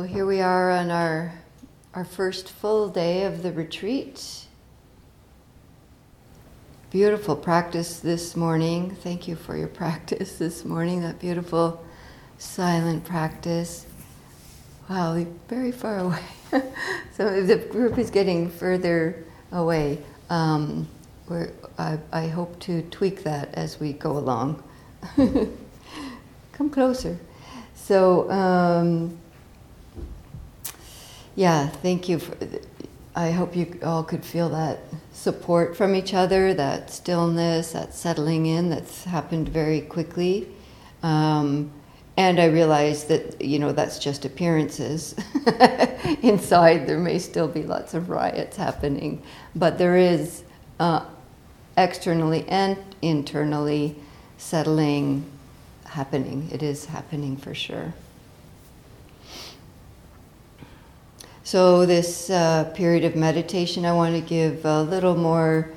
So here we are on our, our first full day of the retreat. Beautiful practice this morning. Thank you for your practice this morning, that beautiful silent practice. Wow, we're very far away. so the group is getting further away. Um, I, I hope to tweak that as we go along. Come closer. So, um, yeah, thank you. For, I hope you all could feel that support from each other, that stillness, that settling in that's happened very quickly. Um, and I realize that, you know, that's just appearances. Inside, there may still be lots of riots happening, but there is uh, externally and internally settling happening. It is happening for sure. So, this uh, period of meditation, I want to give a little more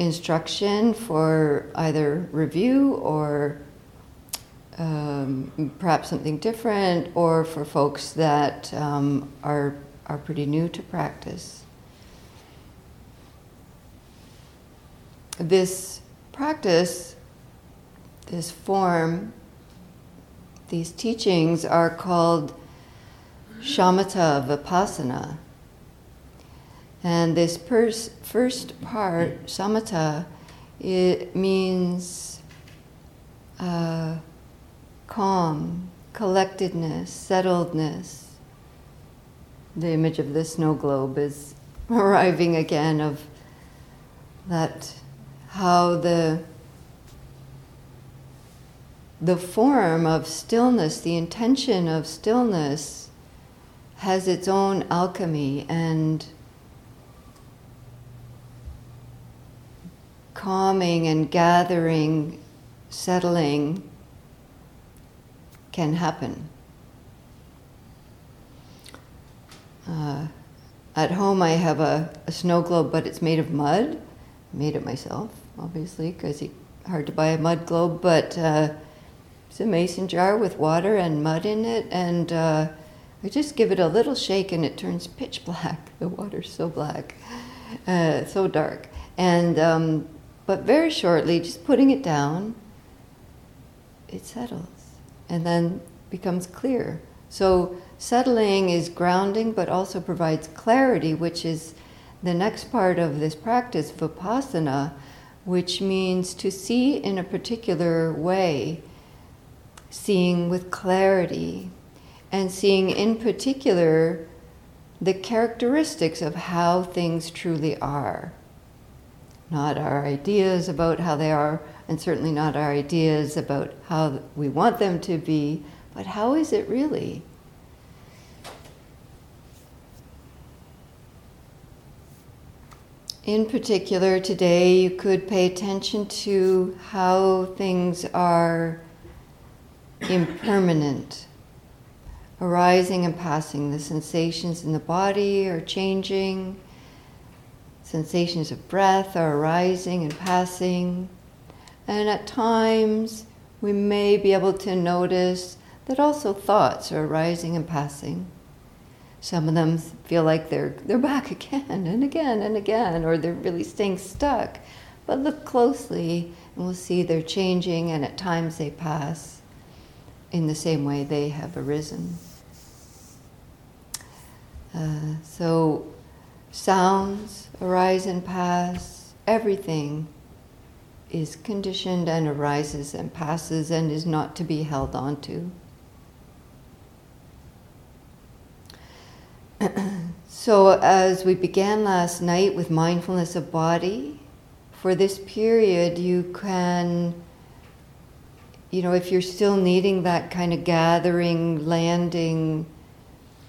instruction for either review or um, perhaps something different, or for folks that um, are, are pretty new to practice. This practice, this form, these teachings are called shamatha vipassana. And this pers- first part, shamatha, it means uh, calm, collectedness, settledness. The image of the snow globe is arriving again of that how the the form of stillness, the intention of stillness has its own alchemy and calming and gathering, settling can happen. Uh, at home, I have a, a, snow globe, but it's made of mud. I made it myself, obviously, because it's hard to buy a mud globe. But uh, it's a mason jar with water and mud in it, and uh, I just give it a little shake and it turns pitch black. The water's so black, uh, so dark. And um, but very shortly, just putting it down, it settles and then becomes clear. So settling is grounding, but also provides clarity, which is the next part of this practice, vipassana, which means to see in a particular way, seeing with clarity, and seeing in particular the characteristics of how things truly are. Not our ideas about how they are, and certainly not our ideas about how we want them to be, but how is it really? In particular, today you could pay attention to how things are impermanent arising and passing. The sensations in the body are changing. Sensations of breath are arising and passing. And at times, we may be able to notice that also thoughts are arising and passing. Some of them feel like they're, they're back again and again and again, or they're really staying stuck. But look closely, and we'll see they're changing, and at times they pass in the same way they have arisen. Uh, so, sounds arise and pass, everything is conditioned and arises and passes and is not to be held on to. so, as we began last night with mindfulness of body, for this period you can, you know, if you're still needing that kind of gathering, landing,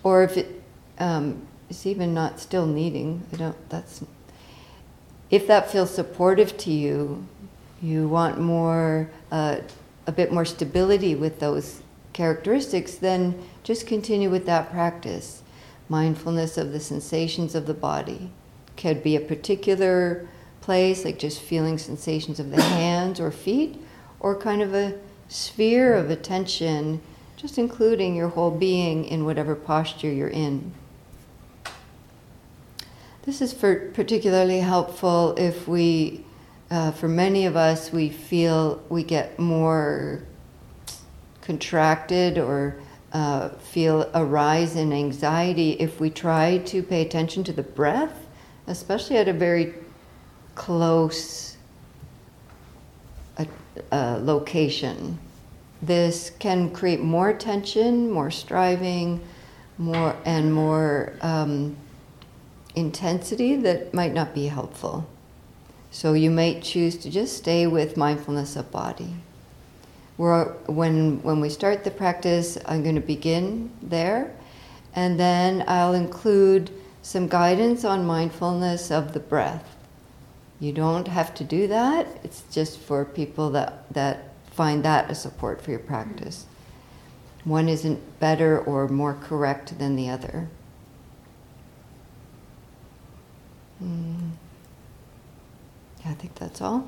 or if it um, it's even not still needing. I don't. That's if that feels supportive to you, you want more, uh, a bit more stability with those characteristics. Then just continue with that practice. Mindfulness of the sensations of the body could be a particular place, like just feeling sensations of the hands or feet, or kind of a sphere of attention just including your whole being in whatever posture you're in. This is particularly helpful if we, uh, for many of us, we feel we get more contracted or uh, feel a rise in anxiety if we try to pay attention to the breath, especially at a very close uh, location. This can create more tension, more striving, more and more um, intensity that might not be helpful. So you might choose to just stay with mindfulness of body. We're, when, when we start the practice, I'm going to begin there, and then I'll include some guidance on mindfulness of the breath. You don't have to do that, it's just for people that, that find that a support for your practice. One isn't better or more correct than the other. Mm. I think that's all.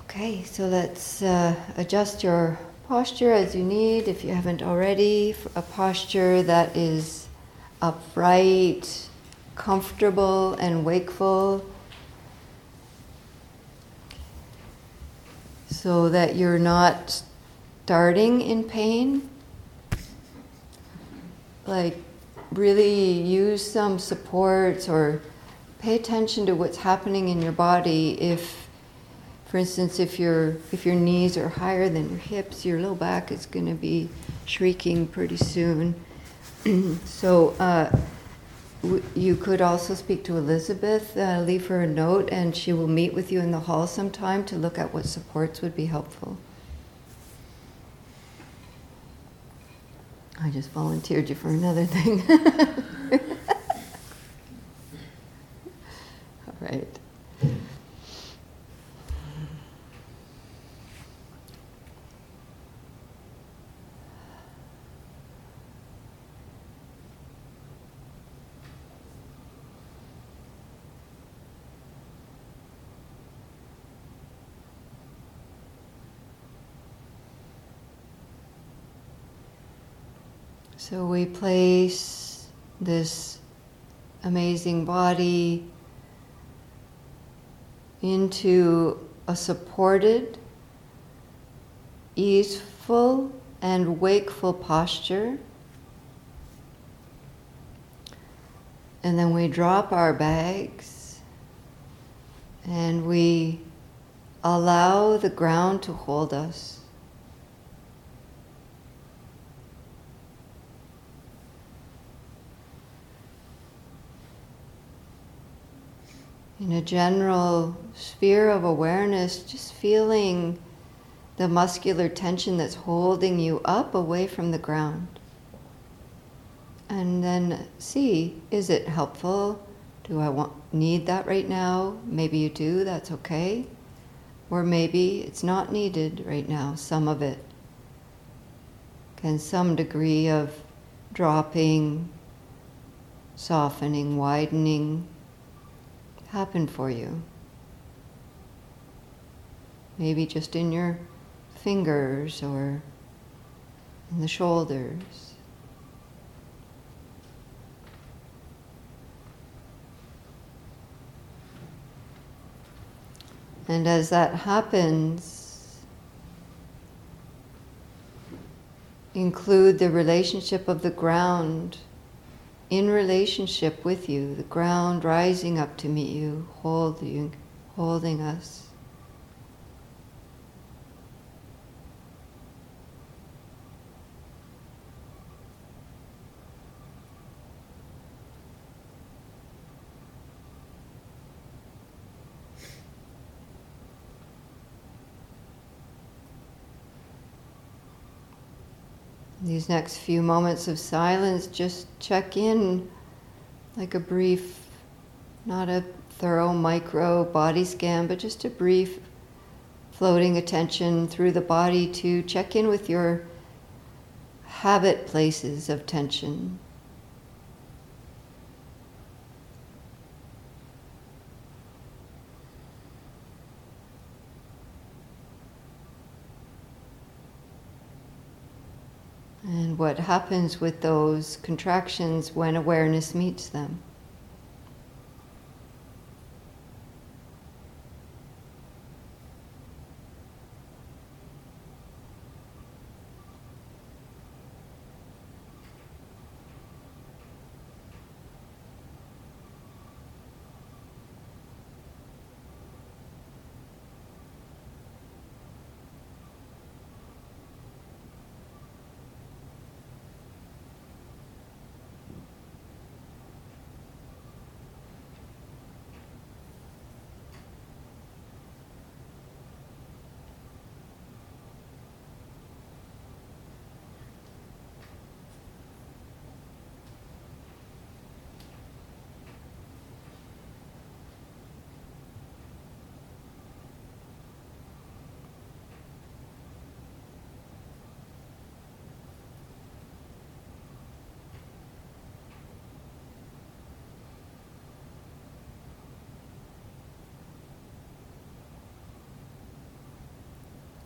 Okay, so let's uh, adjust your posture as you need, if you haven't already. A posture that is upright, comfortable, and wakeful. So that you're not starting in pain. Like, really use some supports or pay attention to what's happening in your body if for instance, if your if your knees are higher than your hips, your low back is going to be shrieking pretty soon. so uh, you could also speak to Elizabeth, uh, leave her a note, and she will meet with you in the hall sometime to look at what supports would be helpful. I just volunteered you for another thing. All right. So we place this amazing body into a supported, easeful, and wakeful posture. And then we drop our bags and we allow the ground to hold us. In a general sphere of awareness, just feeling the muscular tension that's holding you up away from the ground. And then see is it helpful? Do I want, need that right now? Maybe you do, that's okay. Or maybe it's not needed right now, some of it. Can some degree of dropping, softening, widening happen for you? Maybe just in your fingers or in the shoulders. And as that happens, include the relationship of the ground in relationship with you, the ground rising up to meet you, holding, holding us. These next few moments of silence, just check in like a brief, not a thorough micro body scan, but just a brief floating attention through the body to check in with your habit places of tension. And what happens with those contractions when awareness meets them.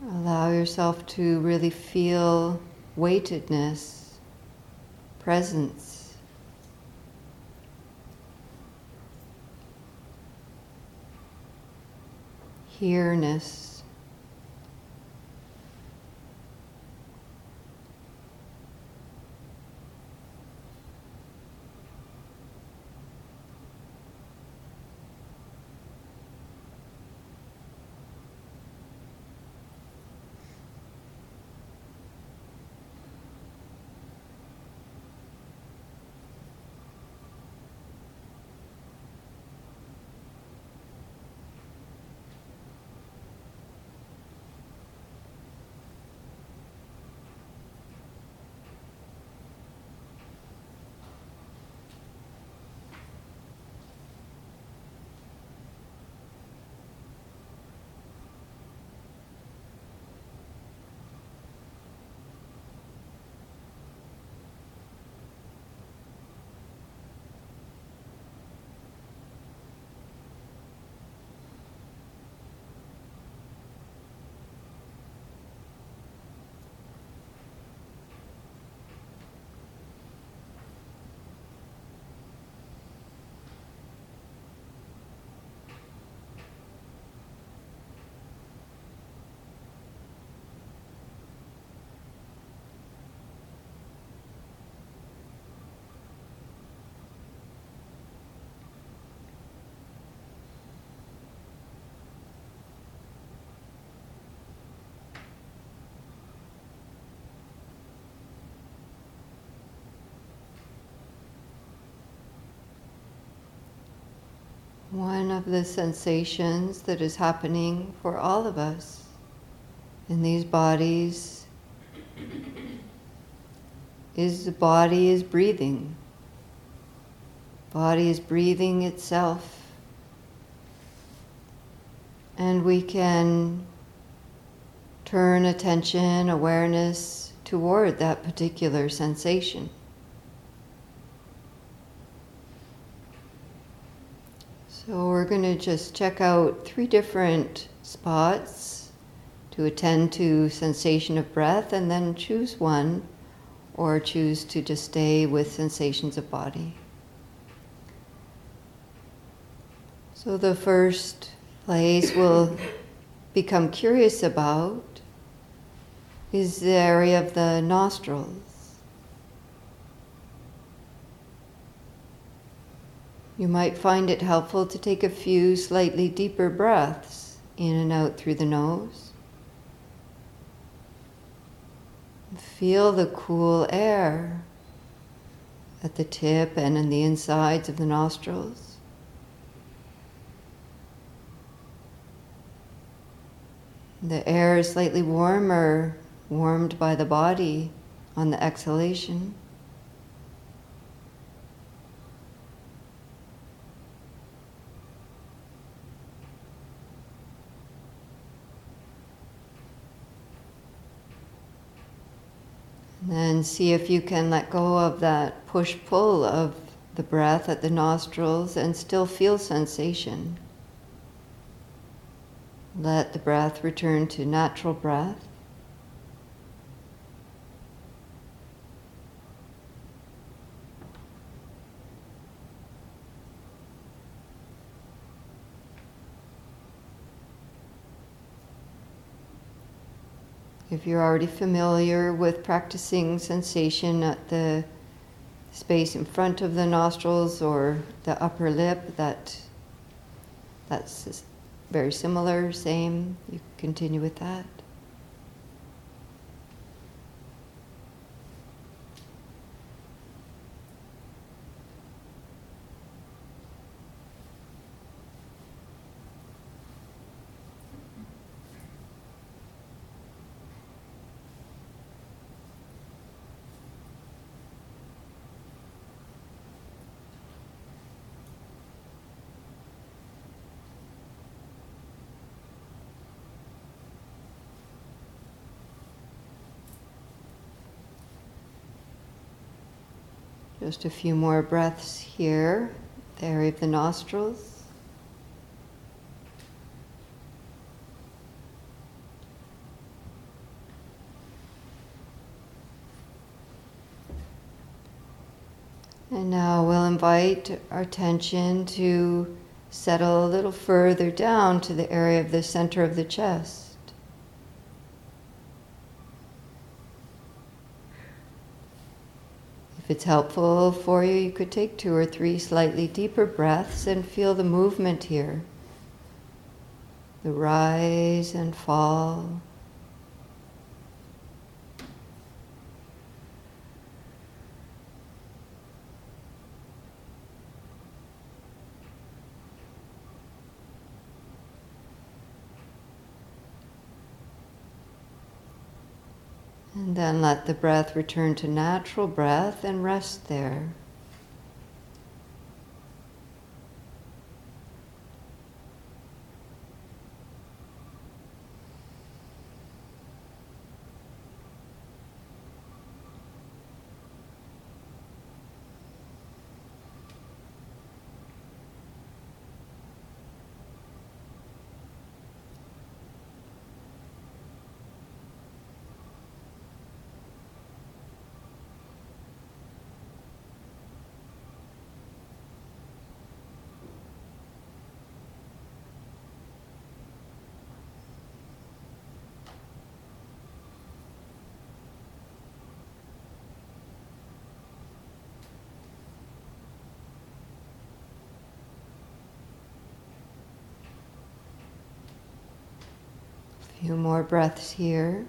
Allow yourself to really feel weightedness, presence. Here-ness. One of the sensations that is happening for all of us in these bodies is the body is breathing. Body is breathing itself. And we can turn attention, awareness toward that particular sensation. So we're going to just check out three different spots to attend to sensation of breath and then choose one or choose to just stay with sensations of body. So the first place we'll become curious about is the area of the nostrils. You might find it helpful to take a few slightly deeper breaths in and out through the nose. Feel the cool air at the tip and in the insides of the nostrils. The air is slightly warmer, warmed by the body on the exhalation. And see if you can let go of that push pull of the breath at the nostrils and still feel sensation. Let the breath return to natural breath. If you're already familiar with practicing sensation at the space in front of the nostrils or the upper lip, that that's very similar, same. You continue with that. Just a few more breaths here, the area of the nostrils. And now we'll invite our attention to settle a little further down to the area of the center of the chest. If it's helpful for you, you could take two or three slightly deeper breaths and feel the movement here the rise and fall. And let the breath return to natural breath and rest there. Few more breaths here.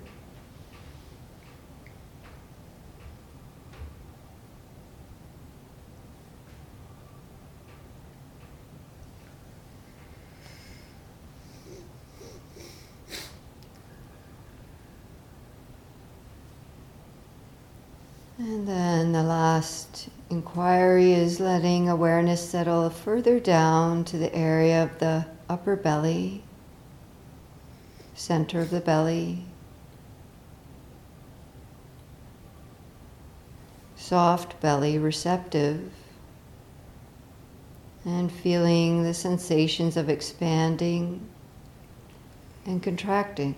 And then the last inquiry is letting awareness settle further down to the area of the upper belly center of the belly. Soft belly, receptive, and feeling the sensations of expanding and contracting.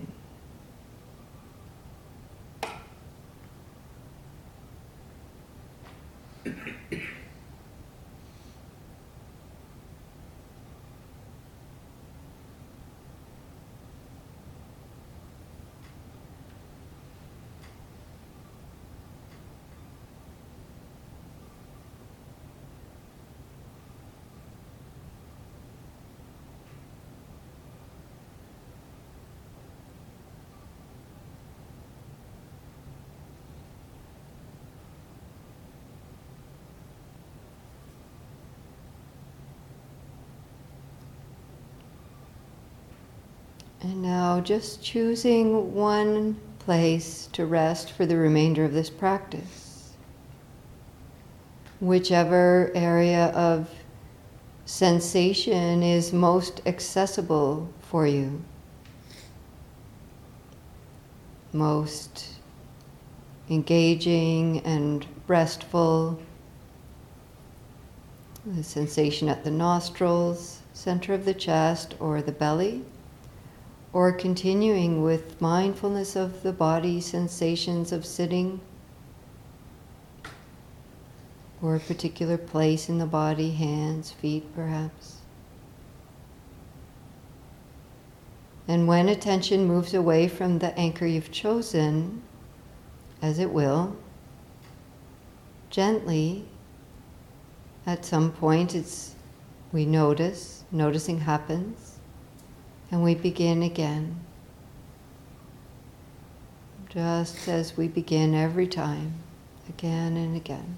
And now just choosing one place to rest for the remainder of this practice. Whichever area of sensation is most accessible for you, most engaging and restful. The sensation at the nostrils, center of the chest, or the belly or continuing with mindfulness of the body, sensations of sitting, or a particular place in the body, hands, feet perhaps. And when attention moves away from the anchor you've chosen, as it will, gently, at some point, it's we notice, noticing happens, and we begin again. Just as we begin every time, again and again.